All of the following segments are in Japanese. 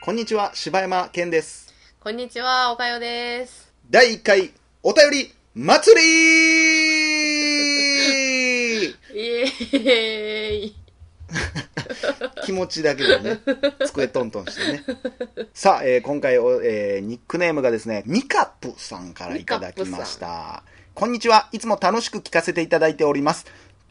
こんにちは、柴山健です。こんにちは、おかよです。第1回、お便り、祭り イエーイ。気持ちだけでね、机トントンしてね。さあ、えー今回お、えーニックネームがですね、ミカプさんからいただきました。こんにちは。いつも楽しく聞かせていただいております。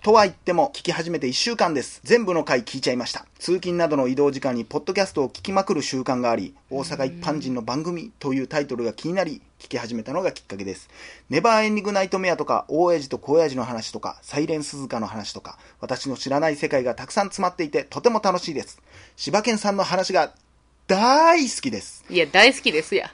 とは言っても、聞き始めて1週間です。全部の回聞いちゃいました。通勤などの移動時間に、ポッドキャストを聞きまくる習慣があり、大阪一般人の番組というタイトルが気になり、聞き始めたのがきっかけです。ネバーエンディングナイトメアとか、大親父と小親父の話とか、サイレンスズカの話とか、私の知らない世界がたくさん詰まっていて、とても楽しいです。柴犬さんの話が大好きです。いや、大好きですや。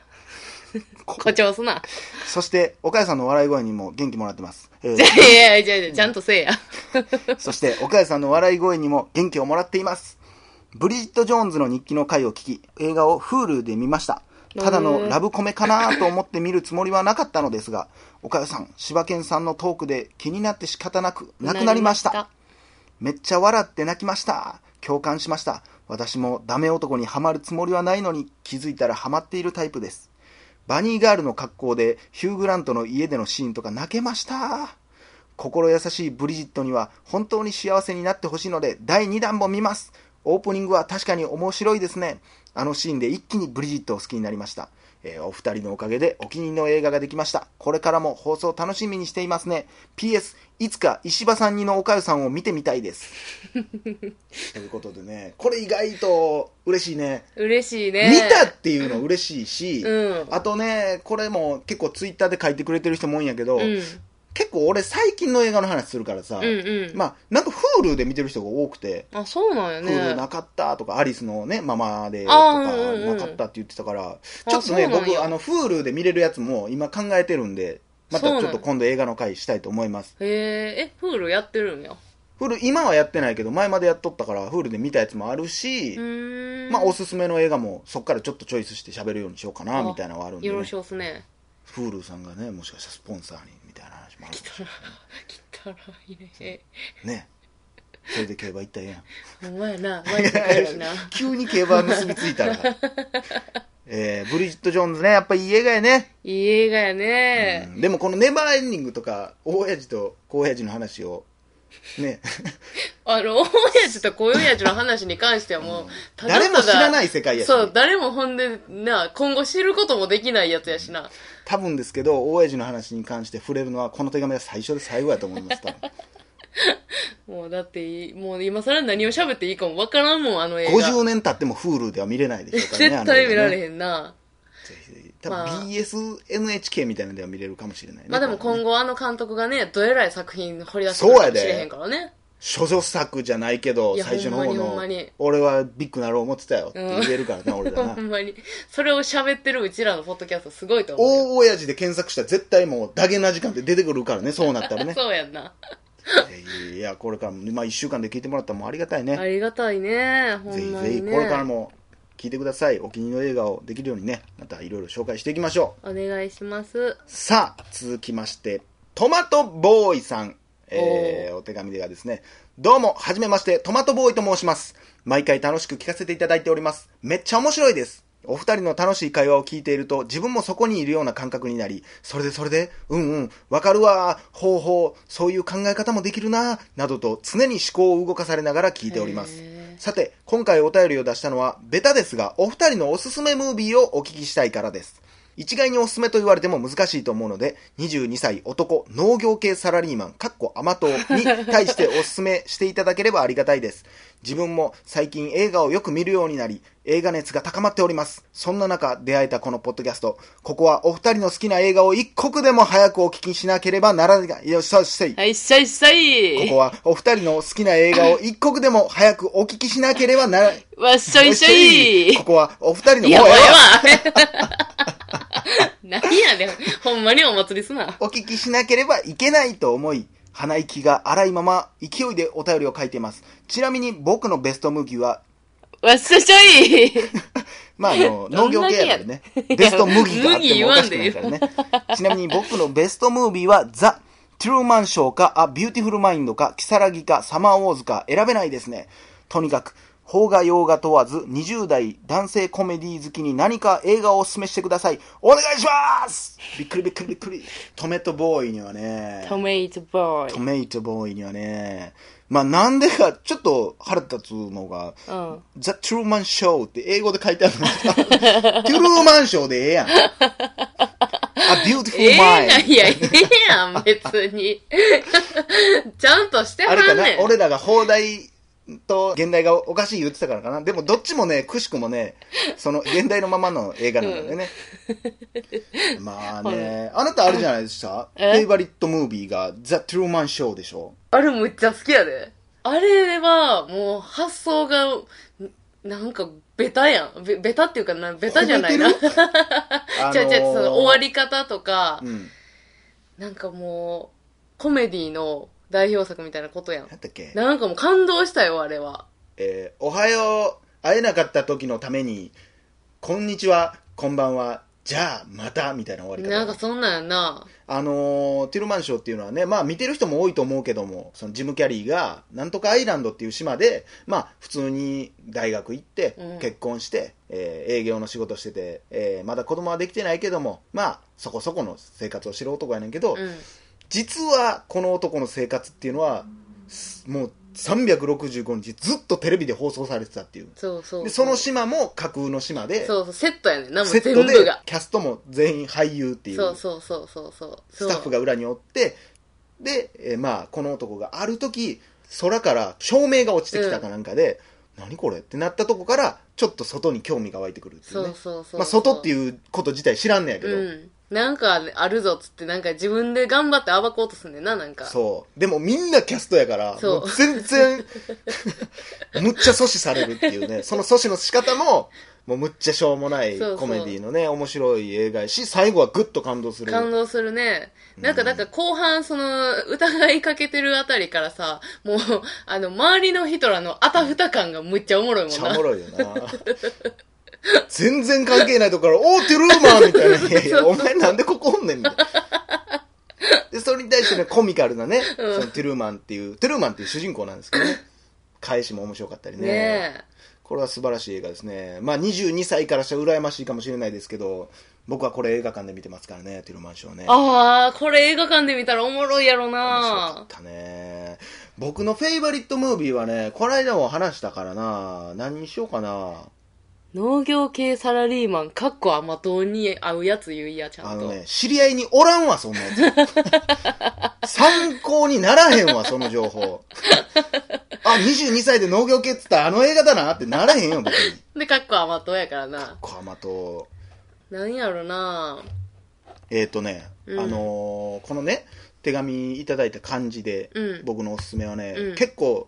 誇張すな。そして、岡谷さんの笑い声にも元気もらってます。えーじゃあ、いやいやいや、ちゃんとせえや。そして、岡谷さんの笑い声にも元気をもらっています。ブリジット・ジョーンズの日記の回を聞き、映画を Hulu で見ました。ただのラブコメかなと思って見るつもりはなかったのですが、岡谷さん、柴犬さんのトークで気になって仕方なく、なくなりました。めっちゃ笑って泣きました。共感しました。私もダメ男にはまるつもりはないのに気づいたらハマっているタイプです。バニーガールの格好でヒュー・グラントの家でのシーンとか泣けました。心優しいブリジットには本当に幸せになってほしいので第2弾も見ます。オープニングは確かに面白いですね。あのシーンで一気にブリジットを好きになりました。えーお二人のおかげでお気に入りの映画ができました。これからも放送楽しみにしていますね。PS、いつか石破さんにのおかゆさんを見てみたいです。ということでね、これ意外と嬉しいね。嬉しいね。見たっていうの嬉しいし、うんあとね、これも結構ツイッターで書いてくれてる人も多いんやけど、うん。結構俺最近の映画の話するからさ、うんうん。まあなんか Hulu で見てる人が多くて、あ、そうなんや Hulu ね。なかったとか、アリスのね、ママでとあかなかったって言ってたから、あちょっとね、僕、あの、Hulu で見れるやつも今考えてるんで、またちょっと今度映画の回したいと思います。へえ、え、フールやってるんや？Hulu 今はやってないけど、前までやっとったから、Hulu で見たやつもあるし。まあおすすめの映画もそっからちょっとチョイスして喋るようにしようかな、あみたいなのはあるんで、ねよろ。しおすね。Hulu さんがね、もしかしたらスポンサーに、みたいな話もあるかもしれ来たらいいね。それで競馬行ったやん。ほんまやな。マジで帰るしな。急に競馬結びついたら。えー、ブリジット・ジョーンズね、やっぱいい映画やね。いい映画やね。うんでもこのネバーエンディングとか、大親父と小親父の話を、ね、あの、大親父と小親父の話に関してはもう、誰も知らない世界やし、そう、誰もほんで、な、今後知ることもできないやつやしな。多分ですけど、大親父の話に関して触れるのは、この手紙が最初で最後やと思います、多分。もうだってもう今更何を喋っていいかもわからんもん、あの映画。50年経っても Hulu では見れないでしょうからね。絶対見られん。へんな。ぜひぜひ多分まあ BSNHK みたいなのでは見れるかもしれないね。まあでも今後あの監督がね、どえらい作品掘り出してかもしれへんからね。処女作じゃないけどいや最初の方ほんまにほのんまに俺はビッグなろう思ってたよって言えるからな、俺らなほんまに。それを喋ってるうちらのポッドキャストすごいと思うよ。大親父で検索したら絶対もうダゲな時間で出てくるからねそうなったらね そうやんな。いやこれからも、まあ、1週間で聞いてもらったらもうありがたいねありがたいね。ほぜひね。これからも聞いてくださいお気に入りの映画をできるようにねまたいろいろ紹介していきましょうお願いします。さあ続きましてトマトボーイさんえー、お手紙ではですね、どうも、はじめまして、トマトボーイと申します。毎回楽しく聞かせていただいております。めっちゃ面白いです。お二人の楽しい会話を聞いていると、自分もそこにいるような感覚になり、それでそれで、うんうん、わかるわ、ほうほう、そういう考え方もできるな、などと常に思考を動かされながら聞いておりますへ。さて、今回お便りを出したのは、ベタですが、お二人のおすすめムービーをお聞きしたいからです。一概におすすめと言われても難しいと思うので、22歳男農業系サラリーマン、かっこ甘党に対しておすすめしていただければありがたいです。自分も最近映画をよく見るようになり、映画熱が高まっております。そんな中出会えたこのポッドキャスト、ここはお二人の好きな映画を一刻でも早くお聞きしなければならない。よし、よし、よしはい、しゃいしゃい。ここはお二人の好きな映画を一刻でも早くお聞きしなければなら、わっしょいしょい。ここはお二人のいや、もうおいわ。何やねん。ほんまにお祭りすな。お聞きしなければいけないと思い、鼻息が荒いまま勢いでお便りを書いています。ちなみに僕のベストムービーは、わっしょいしょい。まああの、ど 農業系やからね。ベスト麦があってもおかしくないからね。ちなみに僕のベストムービーは、ザ・トゥルーマンショーか、あ、ビューティフルマインドか、キサラギか、サマーウォーズか選べないですね。とにかく、邦画洋画問わず20代男性コメディ好きに何か映画をお勧めしてください。お願いしますびっくりびっくりびっくり。トメトボーイにはね、トメイトボーイ。トメイトボーイにはね、まあなんでかちょっと腹立つのが、うん。The Truman Show って英語で書いてあるんですかトゥルーマンショーでええやん。A Beautiful Mind. ん、いや、ええやん、別に。ちゃんとしてはあれかな？んねん。俺らが放題と現代がおかしい言ってたからかなでもどっちもね、くしくもね、その現代のままの映画なんだよね。まあね、あなたあれじゃないですか？フえェイバリットムービーが The Truman Show でしょあれむっちゃ好きやで。あれは、もう発想が、んなんか、ベタやん。べベタっていうかな、ベタじゃないな。じ ゃあじゃあその終わり方とか、うん。なんかもう、コメディの代表作みたいなことやん。何だっけ？なんかもう感動したよ、あれは。えーおはよう、会えなかった時のために、こんにちは、こんばんは、じゃあ、また、みたいな終わり方。なんかそんなんやんな。あのーティルマンショーっていうのはね、まあ見てる人も多いと思うけども、そのジム・キャリーが、なんとかアイランドっていう島で、まあ普通に大学行ってうん、結婚して、えー営業の仕事してて、えーまだ子供はできてないけども、まあそこそこの生活をしてる男やねんけど、うん。実はこの男の生活っていうのは、すもう365日ずっとテレビで放送されてたっていう。そうそう。で、その島も架空の島で、そうそう、セットやねんな、もうセットで。キャストも全員俳優っていう。そうそうそうそうそう。スタッフが裏におって、で、えーまあ、この男がある時、空から照明が落ちてきたかなんかで、何これってなったとこから、ちょっと外に興味が湧いてくるっていうそうね。そうそう。まあ、外ってう。いうこと自体知らんねやけど、うん。なんかあるぞっつって、なんか自分で頑張って暴こうとすんねんな、なんか。そう。でもみんなキャストやから、そう全然、むっちゃ阻止されるっていうね、その阻止の仕方も、もうむっちゃしょうもないコメディのね、面白い映画やし、最後はグッと感動する。感動するね。なんか、だから後半、その、疑いかけてるあたりからさ、もう、あの、周りの人らのあたふた感がむっちゃおもろいもんなめっちゃおも。ろいよな。全然関係ないとこから、おー、テルーマンみたいな。いやいや、お前なんでここおんねんみたいな。で、それに対してね、コミカルなね、うんそのテルーマンっていう、テルーマンっていう主人公なんですけどね。返しも面白かったりね。ねこれは素晴らしい映画ですね。まあ22歳からしたら羨ましいかもしれないですけど、僕はこれ映画館で見てますからね、テルマンショーね。ああ、これ映画館で見たらおもろいやろ面白かなったね。僕のフェイバリットムービーはね、この間も話したからな、何にしようかな。農業系サラリーマン、かっこ甘党に合うやつ言いや、ちゃんと。あのね、知り合いにおらんわ、そんなやつ。参考にならへんわ、その情報。あ、22歳で農業系っつったらあの映画だなってならへんよ、別に。で、かっこ甘党やからな。小浜と、なんやろなえっ、ー、とね、うんあのーこのね、手紙いただいた感じで、うん僕のおすすめはね、うん結構、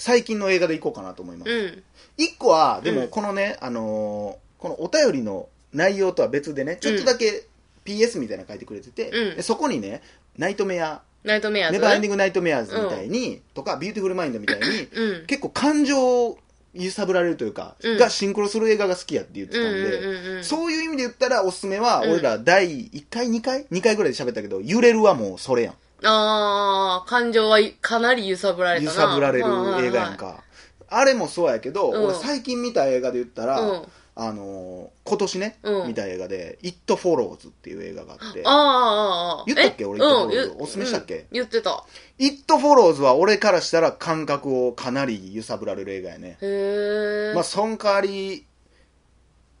最近の映画でいこうかなと思います。うん。一個は、でうんもこのね、あのーこのお便りの内容とは別でね、ちょっとだけ PS みたいなの書いてくれてて、うんでそこにね、ナイトメア、ナイトメアネバーエンディングナイトメアーズみたいに、とか、ビューティフルマインドみたいに、うん。結構感情を揺さぶられるというか、うんがシンクロする映画が好きやって言ってたんで、うんうんうんうんそういう意味で言ったらおすすめは、うん俺ら第1回、2回 ?2 回ぐらいで喋ったけど、揺れるはもうそれやん。ああ、感情はいかなり揺さぶられた揺な。さぶられるはい映画やんか。あれもそうやけど、うん。俺最近見た映画で言ったら、うん。あのー今年ね、うん。見た映画で、It Follows っていう映画があって。あ、あ、ああ、ああ。言ったっけ？え俺 It うん Follows 言おすすめしたっけ？うん。言ってた。It Follows は俺からしたら感覚をかなり揺さぶられる映画やね。へえ。まあ、その代わり、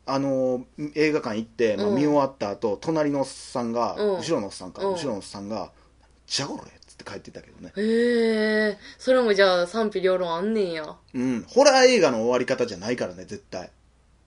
あのー映画館行って、まあ、うん。見終わった後、隣のおっさんが、うん。後ろのおっさんか、うん。後ろのおっさんが、じゃこれっつって帰ってたけどね。へえ。それもじゃあ賛否両論あんねんや。うん。ホラー映画の終わり方じゃないからね、絶対。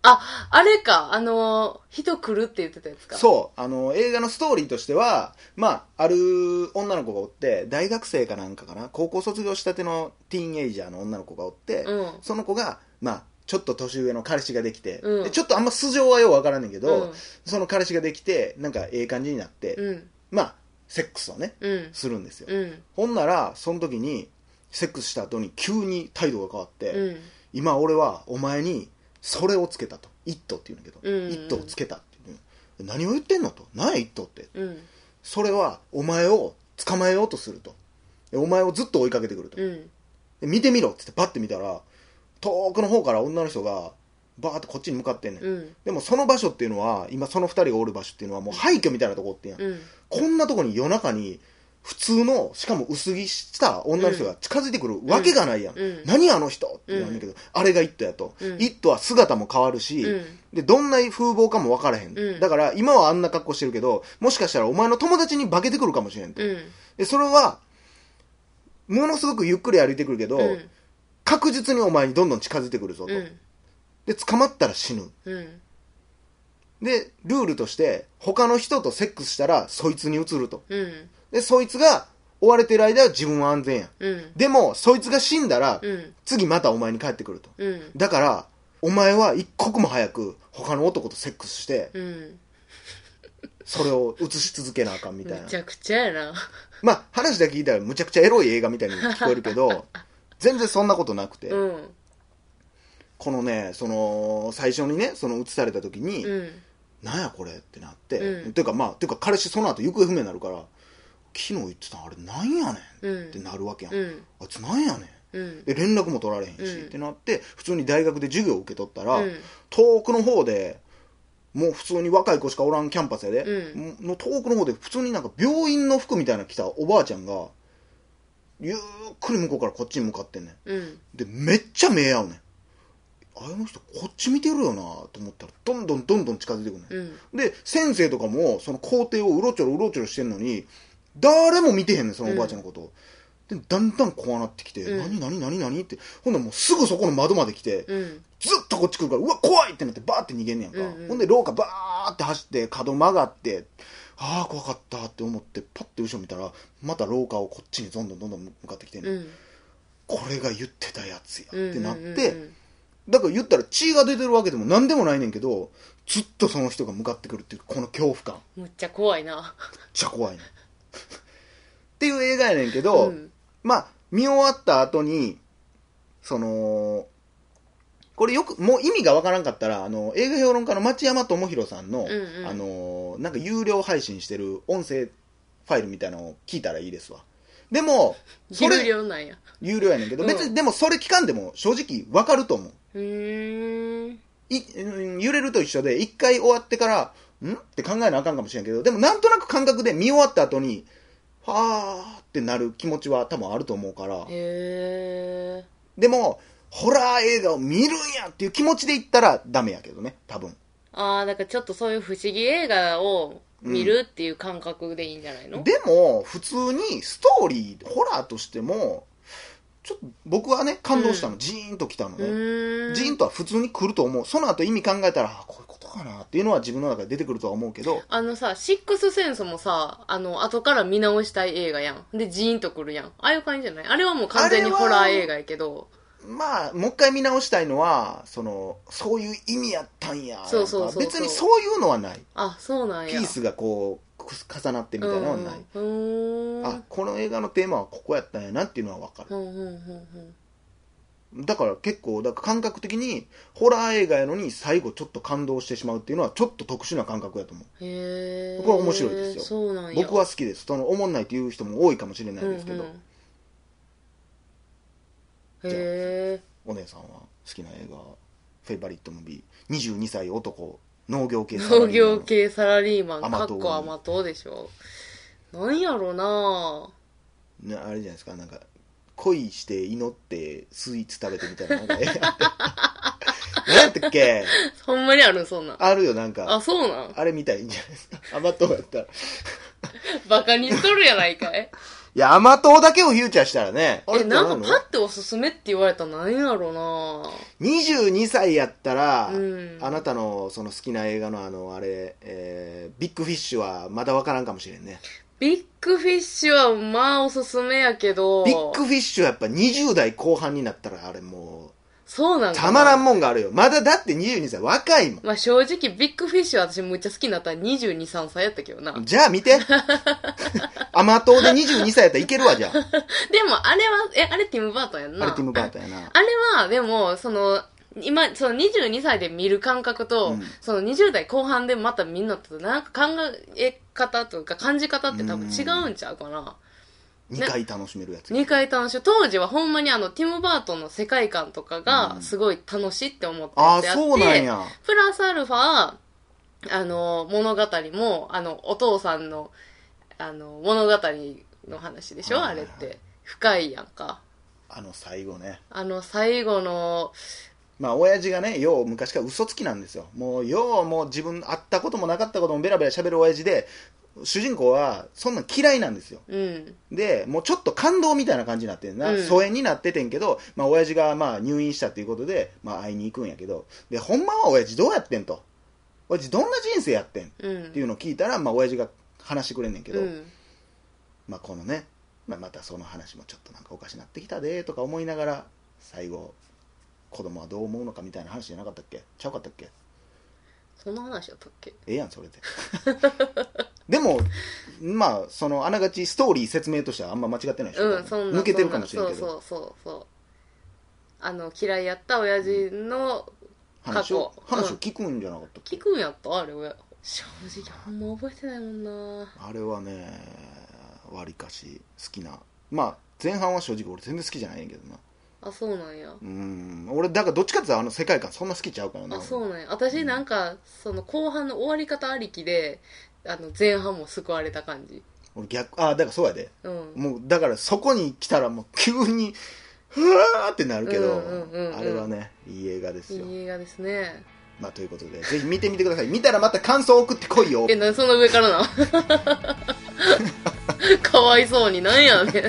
あ、あれか。あのー、人来るって言ってたやつか。そう。あの、映画のストーリーとしては、まあ、ある女の子がおって、大学生かなんかかな、高校卒業したてのティーンエイジャーの女の子がおって、うんその子が、まあ、ちょっと年上の彼氏ができて、うんでちょっとあんま素性はようわからんねんけど、うんその彼氏ができて、なんかええ感じになって、うん。まあ、セックスをね、うん。するんですよ。うん。ほんなら、その時に、セックスした後に急に態度が変わって、うん。今俺はお前にそれをつけたと。イットって言うんだけど、うんイットをつけたって何を言ってんのと。何やイットって。うん。それはお前を捕まえようとすると。でお前をずっと追いかけてくると。うん。で見てみろってってパッて見たら、遠くの方から女の人がバーってこっちに向かってんねん、うん。でもその場所っていうのは今その二人がおる場所っていうのはもう廃墟みたいなとこってんやん、うん。こんなとこに夜中に普通のしかも薄着した女の人が近づいてくるわけがないやん、うん。何あの人って言うんだけど、あれがイットやと、うん。イットは姿も変わるし、うん。でどんな風貌かも分からへん、うん。だから今はあんな格好してるけどもしかしたらお前の友達に化けてくるかもしれんと、うん。でそれはものすごくゆっくり歩いてくるけど、うん。確実にお前にどんどん近づいてくるぞと、うんで捕まったら死ぬ。うん。でルールとして他の人とセックスしたらそいつに移ると。うん。でそいつが追われてる間は自分は安全や。んうん。でもそいつが死んだら、うん。次またお前に帰ってくると。うん。だからお前は一刻も早く他の男とセックスしてうん。それを映し続けなあかんみたいな。めちゃくちゃやな。まあ話だけ聞いたらむちゃくちゃエロい映画みたいに聞こえるけど 全然そんなことなくて、うんこのねその最初にねその映された時に、うん。なんやこれってなって、うん。ていうかまあていうか彼氏その後行方不明になるから昨日言ってたんあれなんやねんうん。ってなるわけやん、うん。あいつなんやねん。うん。で連絡も取られへんし、うん。ってなって普通に大学で授業を受け取ったら、うん。遠くの方でもう普通に若い子しかおらんキャンパスやで、うの遠くの方で普通になんか病院の服みたいなの着たおばあちゃんがゆっくり向こうからこっちに向かってんねん。うん。でめっちゃ目合うねんあの人こっち見てるよなと思ったらどんどんどんどん近づいてくるねん、うん。で先生とかもその校庭をうろちょろうろちょろしてんのに誰も見てへんねんそのおばあちゃんのこと、でだんだん怖なってきて「うん。何何何何?」って。ほんならもうすぐそこの窓まで来て、うん。ずっとこっち来るからうわ怖いってなってバーって逃げんねやんか、うんうん。ほんで廊下バーって走って角曲がってああ怖かったって思ってパッて後ろ見たらまた廊下をこっちにどんどんどんどん向かってきてんねん、うん。これが言ってたやつやうんってなって、うんうんだから言ったら血が出てるわけでも何でもないねんけどずっとその人が向かってくるっていうこの恐怖感。むっちゃ怖いな。めっちゃ怖いねっていう映画やねんけど、うん。まあ見終わった後にそのこれよくもう意味がわからんかったらあの映画評論家の町山智博さんの、んうん。あのなんか有料配信してる音声ファイルみたいなのを聞いたらいいですわ。でもそれ有料なんや。有料やねんけど、うん。別にでもそれ聞かんでも正直わかると思ううー。んいうん揺れると一緒で一回終わってからん？って考えなあかんかもしれんけどでもなんとなく感覚で見終わった後にはーってなる気持ちは多分あると思うから。へえでもホラー映画を見るんやっていう気持ちで言ったらダメやけどね多分。ああだからちょっとそういう不思議映画を見るっていう感覚でいいんじゃないの、でも普通にストーリーホラーとしてもちょっと僕はね感動したの、ジーンときたのうね、ジーンとは普通に来ると思う。その後意味考えたらあこういうことかなっていうのは自分の中で出てくるとは思うけど。あのさ、シックスセンスもさ、あの、後から見直したい映画やん。で、ジーンとくるやん。ああいう感じじゃない？あれはもう完全にホラー映画やけど。まあもう一回見直したいのはそのそういう意味やったんや。そうそうそうそう。別にそういうのはない。あ、そうなんや。ピースがこうく重なってみたいなのはない、うん。あこの映画のテーマはここやったんやなっていうのは分かるうんうんうんうん。だから結構だから感覚的にホラー映画やのに最後ちょっと感動してしまうっていうのはちょっと特殊な感覚やと思うへえ。これは面白いですよそうなんや。僕は好きですその思んないっていう人も多いかもしれないですけど、うんうんへえ。お姉さんは好きな映画フェイバリットムービー22歳男農業系サラ農リーマン。業系サラリーマン、かっこ甘党でしょ。なんやろな。ね、あれじゃないですか。なんか恋して祈ってスイーツ食べてみたいな。なんか映画何やったっけ？ほんまにあるんそんなん。あるよなんか。あ、そうなん。あれ見たらいいんじゃないですか。甘党やったら。い バカにしとるやないかい。や甘党だけをフューチャーしたらね。え、なんかパッておすすめって言われたらなんやろな。22歳やったら、うん。あなたのその好きな映画のあのあれ、えービッグフィッシュはまだわからんかもしれんね。ビッグフィッシュはまあおすすめやけど。ビッグフィッシュはやっぱ20代後半になったらあれもうそうなんたまらんもんがあるよ。まだだって22歳若いもん。まあ正直ビッグフィッシュは私むっちゃ好きになった。ら22、3歳やったけどな。じゃあ見て 甘党で22歳やったらいけるわじゃあ でもあれは、え、あれティム・バートンやんな。あれティム・バートンやなあれは、でも、その、今、その22歳で見る感覚と、うんその20代後半でまた見んのと、なんか考え方というか感じ方って多分違うんちゃうかな。2回楽しめるやつ。2回楽しい。当時はほんまにあの、ティム・バートンの世界観とかがすごい楽しいって思ってああ、やって、そうなんや。プラスアルファ、あの、物語も、あの、お父さんの、あの、物語の話でしょ？はいはいはいあれって。深いやんか。あの最後ね。あの、最後の、まあ、親父がね、よう昔から嘘つきなんですよ。もう、ようもう自分会ったこともなかったこともベラベラ喋る親父で、主人公はそんなん嫌いなんですよ。うん。で、もうちょっと感動みたいな感じになってんな。うん疎遠になっててんけど、まあ、親父がまあ入院したっていうことで、まあ、会いに行くんやけど、で、ほんまは親父どうやってんと？親父どんな人生やってん？っうん。ていうのを聞いたら、まあ、親父が話してくれんねんけど、うん。まあ、このね、まあ、またその話もちょっとなんかおかしなってきたでとか思いながら最後子供はどう思うのかみたいな話じゃなかったっけ？ちゃうかったっけ？そんな話やったっけ？ええやんそれで。でもまあそのあながちストーリー説明としてはあんま間違ってないでしょ、うん、そんな。抜けてるかもしれんけど。そうそうそうそう。あの、嫌いやった親父の話を過去話を聞くんじゃなかったっけ、聞くんやったあれ。親。正直ほんま覚えてないもんなあれはねわりかし好きなまあ前半は正直俺全然好きじゃないねんけどなあ、そうなんや。うん俺だからどっちかっていうとあの世界観そんな好きちゃうからなあ、そうなんや。私なんか、その後半の終わり方ありきで、あの、前半も救われた感じ。俺逆あだからそうやでうん。もうだからそこに来たらもう急に ふわーってなるけど、あれはねいい映画ですよ、いい映画ですね。まあということでぜひ見てみてください。見たらまた感想送ってこいよ。え、なそんな上からな。かわいそうに。なんやねん。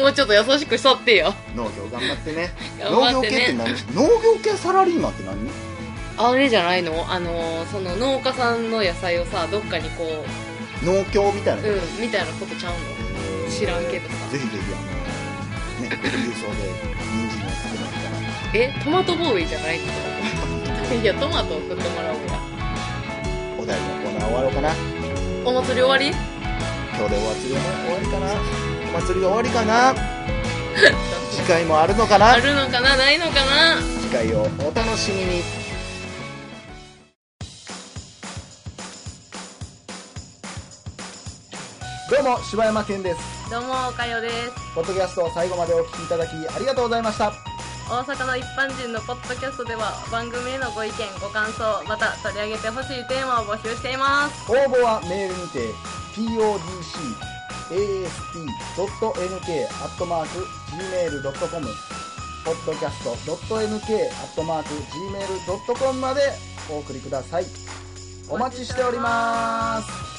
もうちょっと優しくしとってよ。農業頑張ってね。頑張ってね。農業系って何？農業系サラリーマンって何？あれじゃないの？あの、その農家さんの野菜をさ、どっかにこう、農協みたいな、うん、みたいなことちゃうの？知らんけどさ。ぜひぜひあのね郵送で人参を作られたら。えトマトボーイじゃないの？いやトマトを送ってもらおうやお題のコーナー終わろうかな。お祭り終わり？今日でお祭り終わりかな。お祭りが終わりかな。次回もあるのかな。あるのかな？ないのかな？次回をお楽しみに。どうも柴山健です。どうもおかよです。ポッドキャストを最後までお聞きいただきありがとうございました大阪の一般人のポッドキャストでは番組へのご意見ご感想また取り上げてほしいテーマを募集しています。応募はメールにて podcast.nk.gmail.com podcast.nk.gmail.com までお送りください。お待ちしております。